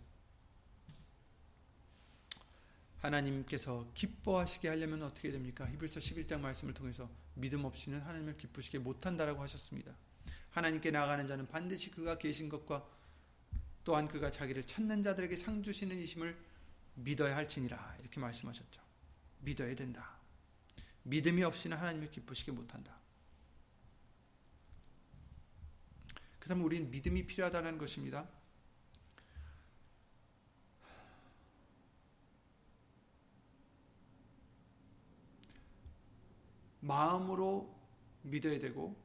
하나님께서 기뻐하시게 하려면 어떻게 됩니까? 히브리서 11장 말씀을 통해서 믿음 없이는 하나님을 기쁘시게 못한다라고 하셨습니다. 하나님께 나가는 자는 반드시 그가 계신 것과 또한 그가 자기를 찾는 자들에게 상 주시는 이심을 믿어야 할지니라 이렇게 말씀하셨죠. 믿어야 된다. 믿음이 없이는 하나님을 기쁘시게 못한다. 그다음 우리는 믿음이 필요하다는 것입니다. 마음으로 믿어야 되고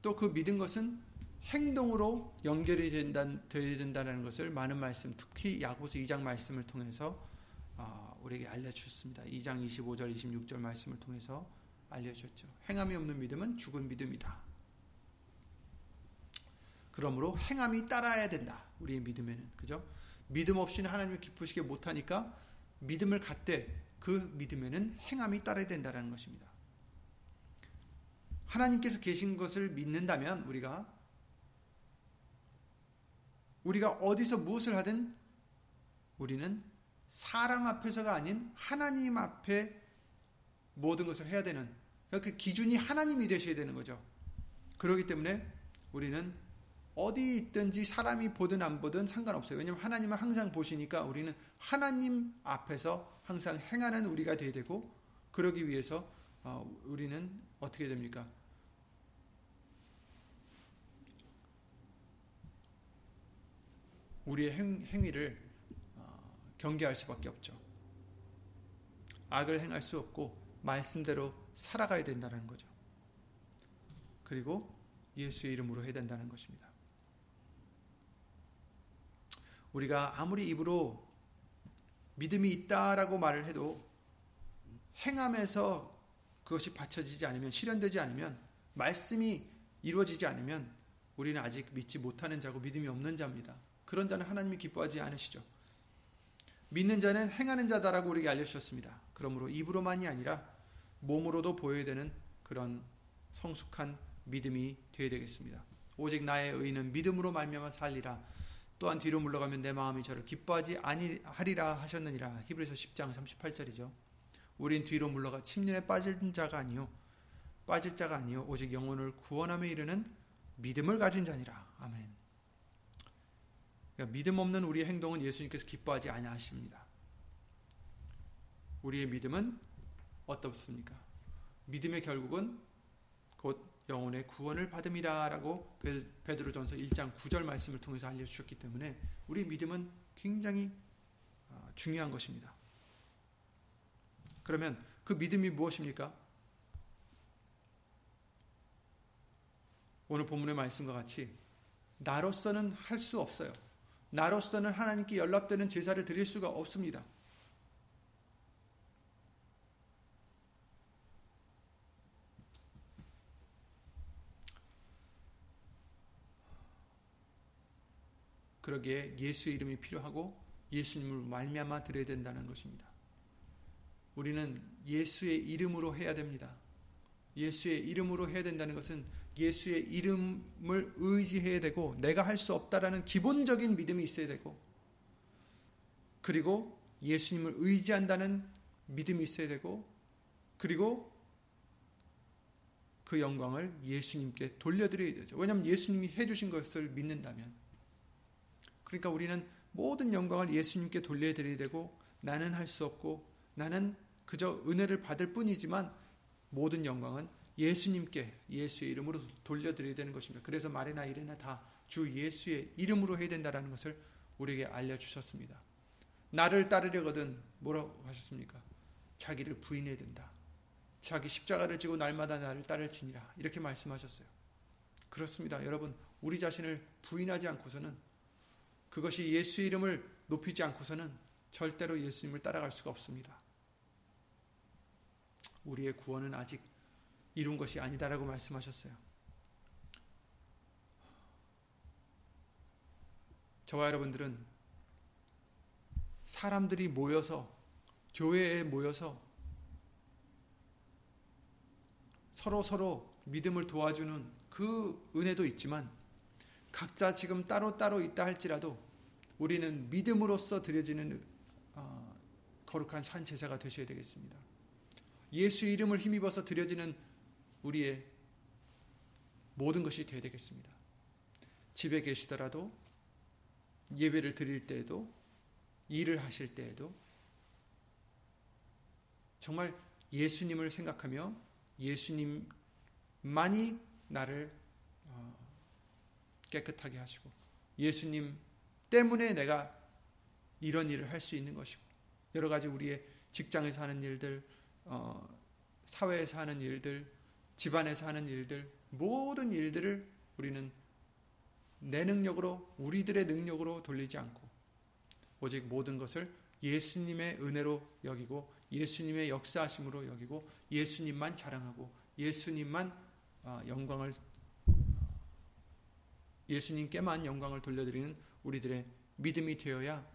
또 그 믿은 것은 행동으로 연결이 된다, 되어야 된다는 것을 많은 말씀, 특히 야고보서 2장 말씀을 통해서 어, 우리에게 알려주셨습니다. 2장 25절, 26절 말씀을 통해서 알려주셨죠. 행함이 없는 믿음은 죽은 믿음이다. 그러므로 행함이 따라야 된다. 우리의 믿음에는 그죠? 믿음 없이는 하나님을 기쁘시게 못하니까 믿음을 갖되 그 믿음에는 행함이 따라야 된다는 것입니다. 하나님께서 계신 것을 믿는다면 우리가 우리가 어디서 무엇을 하든 우리는 사람 앞에서가 아닌 하나님 앞에 모든 것을 해야 되는 그러니까 그 기준이 하나님이 되셔야 되는 거죠. 그렇기 때문에 우리는 어디 있든지 사람이 보든 안 보든 상관없어요. 왜냐하면 하나님은 항상 보시니까 우리는 하나님 앞에서 항상 행하는 우리가 되야 되고 그러기 위해서 어, 우리는 어떻게 됩니까? 우리의 행, 행위를 어, 경계할 수밖에 없죠. 악을 행할 수 없고 말씀대로 살아가야 된다는 거죠. 그리고 예수의 이름으로 해야 된다는 것입니다. 우리가 아무리 입으로 믿음이 있다라고 말을 해도 행함에서 그것이 받쳐지지 않으면 실현되지 않으면 말씀이 이루어지지 않으면 우리는 아직 믿지 못하는 자고 믿음이 없는 자입니다. 그런 자는 하나님이 기뻐하지 않으시죠. 믿는 자는 행하는 자다라고 우리에게 알려주셨습니다. 그러므로 입으로만이 아니라 몸으로도 보여야 되는 그런 성숙한 믿음이 되어야 되겠습니다. 오직 나의 의는 믿음으로 말미암아 살리라. 또한 뒤로 물러가면 내 마음이 저를 기뻐하지 아니하리라 하셨느니라. 히브리서 10장 38절이죠. 우린 뒤로 물러가 침륜에 빠진 자가 아니요 빠질 자가 아니요 오직 영혼을 구원함에 이르는 믿음을 가진 자니라. 아멘. 그러니까 믿음 없는 우리의 행동은 예수님께서 기뻐하지 아니하십니다. 우리의 믿음은 어떻습니까? 믿음의 결국은 곧 영혼의 구원을 받음이라라고 베드로전서 1장 9절 말씀을 통해서 알려 주셨기 때문에 우리 믿음은 굉장히 아, 중요한 것입니다. 그러면 그 믿음이 무엇입니까? 오늘 본문의 말씀과 같이 나로서는 할 수 없어요. 나로서는 하나님께 연락되는 제사를 드릴 수가 없습니다. 그러기에 예수의 이름이 필요하고 예수님을 말미암아 드려야 된다는 것입니다. 우리는 예수의 이름으로 해야 됩니다. 예수의 이름으로 해야 된다는 것은 예수의 이름을 의지해야 되고 내가 할 수 없다라는 기본적인 믿음이 있어야 되고 그리고 예수님을 의지한다는 믿음이 있어야 되고 그리고 그 영광을 예수님께 돌려드려야 되죠. 왜냐하면 예수님이 해주신 것을 믿는다면 그러니까 우리는 모든 영광을 예수님께 돌려드려야 되고 나는 할 수 없고 나는 그저 은혜를 받을 뿐이지만 모든 영광은 예수님께 예수의 이름으로 돌려드려야 되는 것입니다. 그래서 말이나 이래나 다 주 예수의 이름으로 해야 된다는 것을 우리에게 알려주셨습니다. 나를 따르려거든 뭐라고 하셨습니까? 자기를 부인해야 된다. 자기 십자가를 지고 날마다 나를 따를지니라 이렇게 말씀하셨어요. 그렇습니다. 여러분 우리 자신을 부인하지 않고서는 그것이 예수의 이름을 높이지 않고서는 절대로 예수님을 따라갈 수가 없습니다. 우리의 구원은 아직 이룬 것이 아니다라고 말씀하셨어요. 저와 여러분들은 사람들이 모여서 교회에 모여서 서로 서로 믿음을 도와주는 그 은혜도 있지만 각자 지금 따로 따로 있다 할지라도 우리는 믿음으로써 드려지는 어, 거룩한 산 제사가 되셔야 되겠습니다. 예수 이름을 힘입어서 드려지는 우리의 모든 것이 되어야 되겠습니다. 집에 계시더라도 예배를 드릴 때에도 일을 하실 때에도 정말 예수님을 생각하며 예수님만이 나를 깨끗하게 하시고 예수님 때문에 내가 이런 일을 할 수 있는 것이고 여러 가지 우리의 직장에서 하는 일들, 어, 사회에서 하는 일들, 집안에서 하는 일들, 모든 일들을 우리는 내 능력으로, 우리들의 능력으로 돌리지 않고, 오직 모든 것을 예수님의 은혜로 여기고, 예수님의 역사하심으로 여기고, 예수님만 자랑하고, 예수님만 어, 영광을 예수님께만 영광을 돌려드리는 우리들의 믿음이 되어야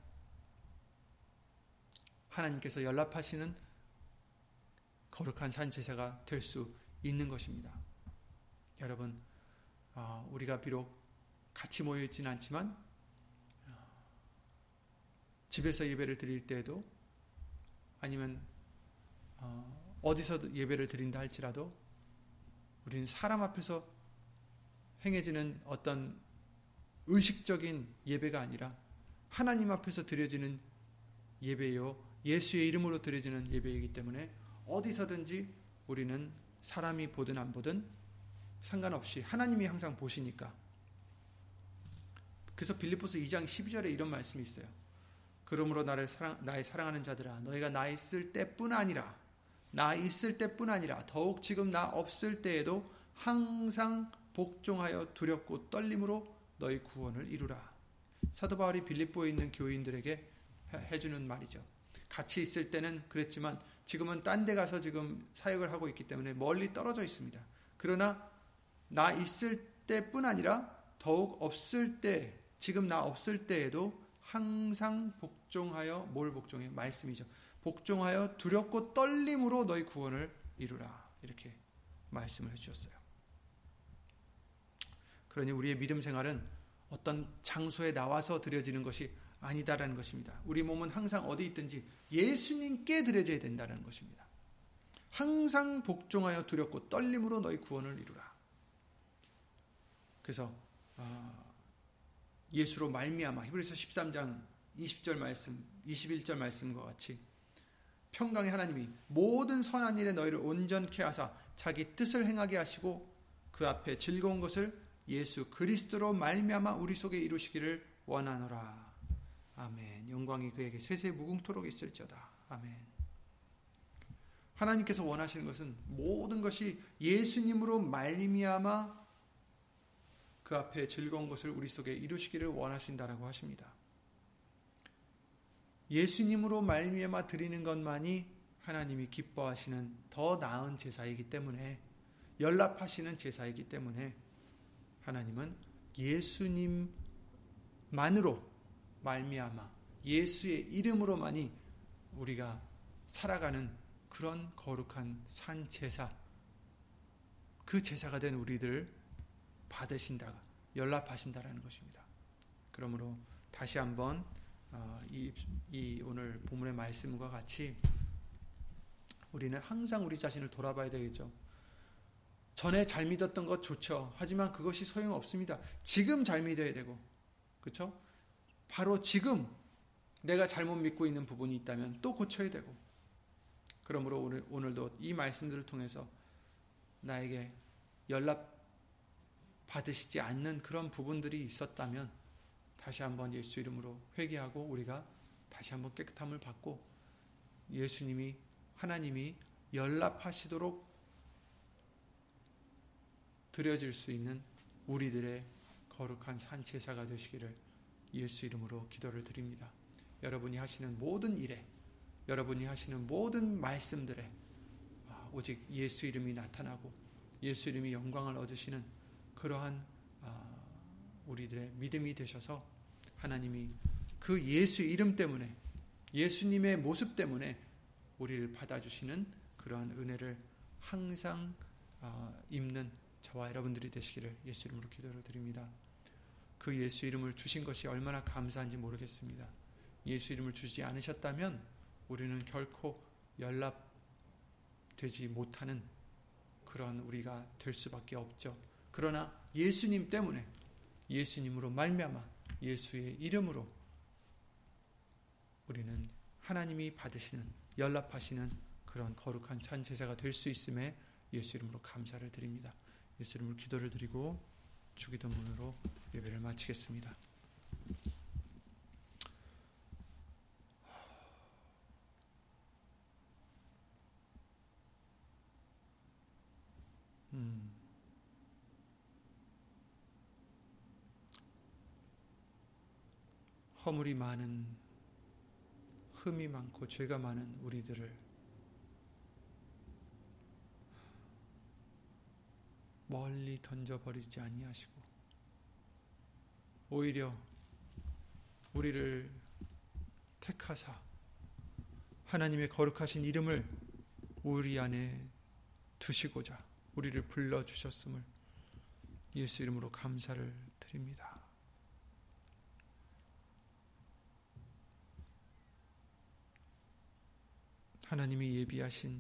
하나님께서 연락하시는 거룩한 산제사가 될 수 있는 것입니다. 여러분, 아, 우리가 비록 같이 모여 있지는 않지만 집에서 예배를 드릴 때에도 아니면 어, 어디서 예배를 드린다 할지라도 우리는 사람 앞에서 행해지는 어떤 의식적인 예배가 아니라 하나님 앞에서 드려지는 예배요 예수의 이름으로 드려지는 예배이기 때문에 어디서든지 우리는 사람이 보든 안 보든 상관없이 하나님이 항상 보시니까 그래서 빌립보서 2장 12절에 이런 말씀이 있어요. 그러므로 나를 사랑, 나의 사랑하는 자들아 너희가 나 있을 때뿐 아니라 나 있을 때뿐 아니라 더욱 지금 나 없을 때에도 항상 복종하여 두렵고 떨림으로 너희 구원을 이루라. 사도 바울이 빌립보에 있는 교인들에게 해주는 말이죠. 같이 있을 때는 그랬지만 지금은 딴 데 가서 지금 사역을 하고 있기 때문에 멀리 떨어져 있습니다. 그러나 나 있을 때뿐 아니라 더욱 없을 때, 지금 나 없을 때에도 항상 복종하여 뭘 복종해? 말씀이죠. 복종하여 두렵고 떨림으로 너희 구원을 이루라. 이렇게 말씀을 해 주셨어요. 그러니 우리의 믿음 생활은 어떤 장소에 나와서 드려지는 것이 아니다라는 것입니다. 우리 몸은 항상 어디 있든지 예수님께 드려져야 된다는 것입니다. 항상 복종하여 두렵고 떨림으로 너희 구원을 이루라. 그래서 어, 예수로 말미암아 히브리서 13장 20절 말씀, 21절 말씀과 같이 평강의 하나님이 모든 선한 일에 너희를 온전케 하사 자기 뜻을 행하게 하시고 그 앞에 즐거운 것을 예수 그리스도로 말미암아 우리 속에 이루시기를 원하노라. 아멘. 영광이 그에게 세세 무궁토록 있을지어다. 아멘. 하나님께서 원하시는 것은 모든 것이 예수님으로 말미암아 그 앞에 즐거운 것을 우리 속에 이루시기를 원하신다라고 하십니다. 예수님으로 말미암아 드리는 것만이 하나님이 기뻐하시는 더 나은 제사이기 때문에 연락하시는 제사이기 때문에 하나님은 예수님만으로 말미암아 예수의 이름으로만이 우리가 살아가는 그런 거룩한 산 제사 그 제사가 된 우리들 받으신다 연락하신다라는 것입니다. 그러므로 다시 한번 어, 이, 이 오늘 본문의 말씀과 같이 우리는 항상 우리 자신을 돌아봐야 되겠죠. 전에 잘 믿었던 것 좋죠. 하지만 그것이 소용없습니다. 지금 잘 믿어야 되고, 그렇죠? 바로 지금 내가 잘못 믿고 있는 부분이 있다면 또 고쳐야 되고, 그러므로 오늘 오늘도 이 말씀들을 통해서 나에게 연락 받으시지 않는 그런 부분들이 있었다면 다시 한번 예수 이름으로 회개하고 우리가 다시 한번 깨끗함을 받고 예수님이 하나님이 연락하시도록 드려질 수 있는 우리들의 거룩한 산제사가 되시기를 예수 이름으로 기도를 드립니다. 여러분이 하시는 모든 일에 여러분이 하시는 모든 말씀들에 아, 오직 예수 이름이 나타나고 예수 이름이 영광을 얻으시는 그러한 아, 우리들의 믿음이 되셔서 하나님이 그 예수 이름 때문에 예수님의 모습 때문에 우리를 받아주시는 그러한 은혜를 항상 아, 입는 저와 여러분들이 되시기를 예수 이름으로 기도를 드립니다. 그 예수 이름을 주신 것이 얼마나 감사한지 모르겠습니다. 예수 이름을 주지 않으셨다면 우리는 결코 연락되지 못하는 그런 우리가 될 수밖에 없죠. 그러나 예수님 때문에 예수님으로 말미암아 예수의 이름으로 우리는 하나님이 받으시는 연락하시는 그런 거룩한 산 제사가 될 수 있음에 예수 이름으로 감사를 드립니다. 예수 이름으로 기도를 드리고 주기도문으로 예배를 마치겠습니다. 음. 허물이 많은 흠이 많고 죄가 많은 우리들을 멀리 던져버리지 아니하시고 오히려 우리를 택하사 하나님의 거룩하신 이름을 우리 안에 두시고자 우리를 불러 주셨음을 예수 이름으로 감사를 드립니다. 하나님이 예비하신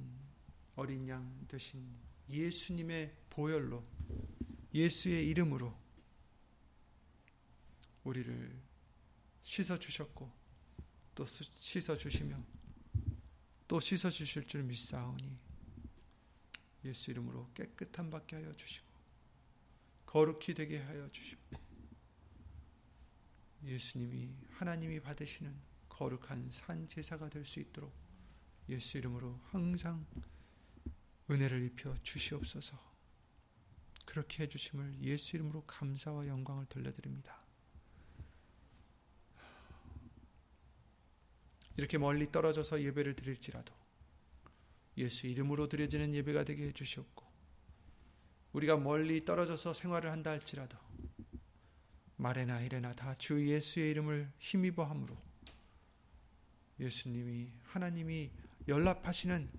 어린 양 되신 예수님의 보혈로 예수의 이름으로 우리를 씻어 주셨고 또 씻어 주시며 또 씻어 주실 줄 믿사오니 예수 이름으로 깨끗함 받게 하여 주시고 거룩히 되게 하여 주시고 예수님이 하나님이 받으시는 거룩한 산 제사가 될 수 있도록 예수 이름으로 항상 은혜를 입혀 주시옵소서. 그렇게 해주심을 예수 이름으로 감사와 영광을 돌려드립니다. 이렇게 멀리 떨어져서 예배를 드릴지라도 예수 이름으로 드려지는 예배가 되게 해주시옵고 우리가 멀리 떨어져서 생활을 한다 할지라도 말에나 이래나 다 주 예수의 이름을 힘입어 함으로 예수님이 하나님이 연락하시는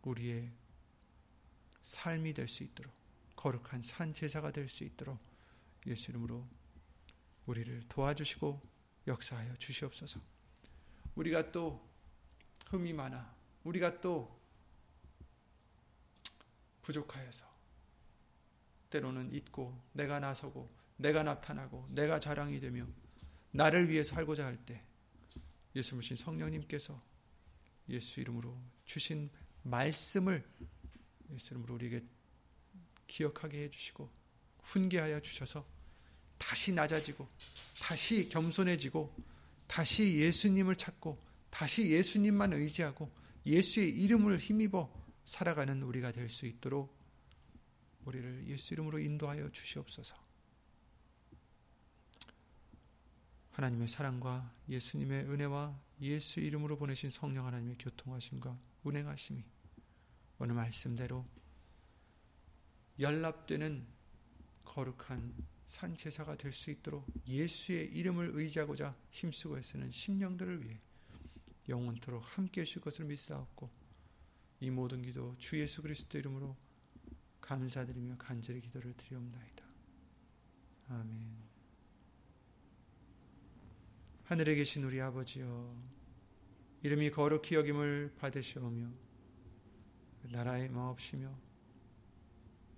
우리의 삶이 될 수 있도록 거룩한 산 제사가 될 수 있도록 예수 이름으로 우리를 도와주시고 역사하여 주시옵소서. 우리가 또 흠이 많아 우리가 또 부족하여서 때로는 잊고 내가 나서고 내가 나타나고 내가 자랑이 되며 나를 위해 살고자 할 때 예수 님 성령님께서 예수 이름으로 주신 말씀을 예수 이름으로 우리에게 기억하게 해주시고 훈계하여 주셔서 다시 낮아지고 다시 겸손해지고 다시 예수님을 찾고 다시 예수님만 의지하고 예수의 이름을 힘입어 살아가는 우리가 될 수 있도록 우리를 예수 이름으로 인도하여 주시옵소서. 하나님의 사랑과 예수님의 은혜와 예수 이름으로 보내신 성령 하나님의 교통하심과 운행하심이 오늘 말씀대로 연합되는 거룩한 산 제사가 될 수 있도록 예수의 이름을 의지하고자 힘쓰고 애쓰는 심령들을 위해 영원토록 함께 해주실 것을 믿사옵고 이 모든 기도 주 예수 그리스도 이름으로 감사드리며 간절히 기도를 드리옵나이다. 아멘. 하늘에 계신 우리 아버지여 이름이 거룩히 여김을 받으시오며 나라의 마옵시며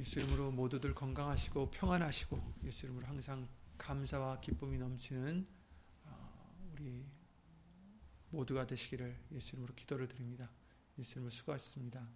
예수 이름으로 모두들 건강하시고 평안하시고 예수 이름으로 항상 감사와 기쁨이 넘치는 어, 우리 모두가 되시기를 예수 이름으로 기도를 드립니다. 예수 이름으로 수고하셨습니다.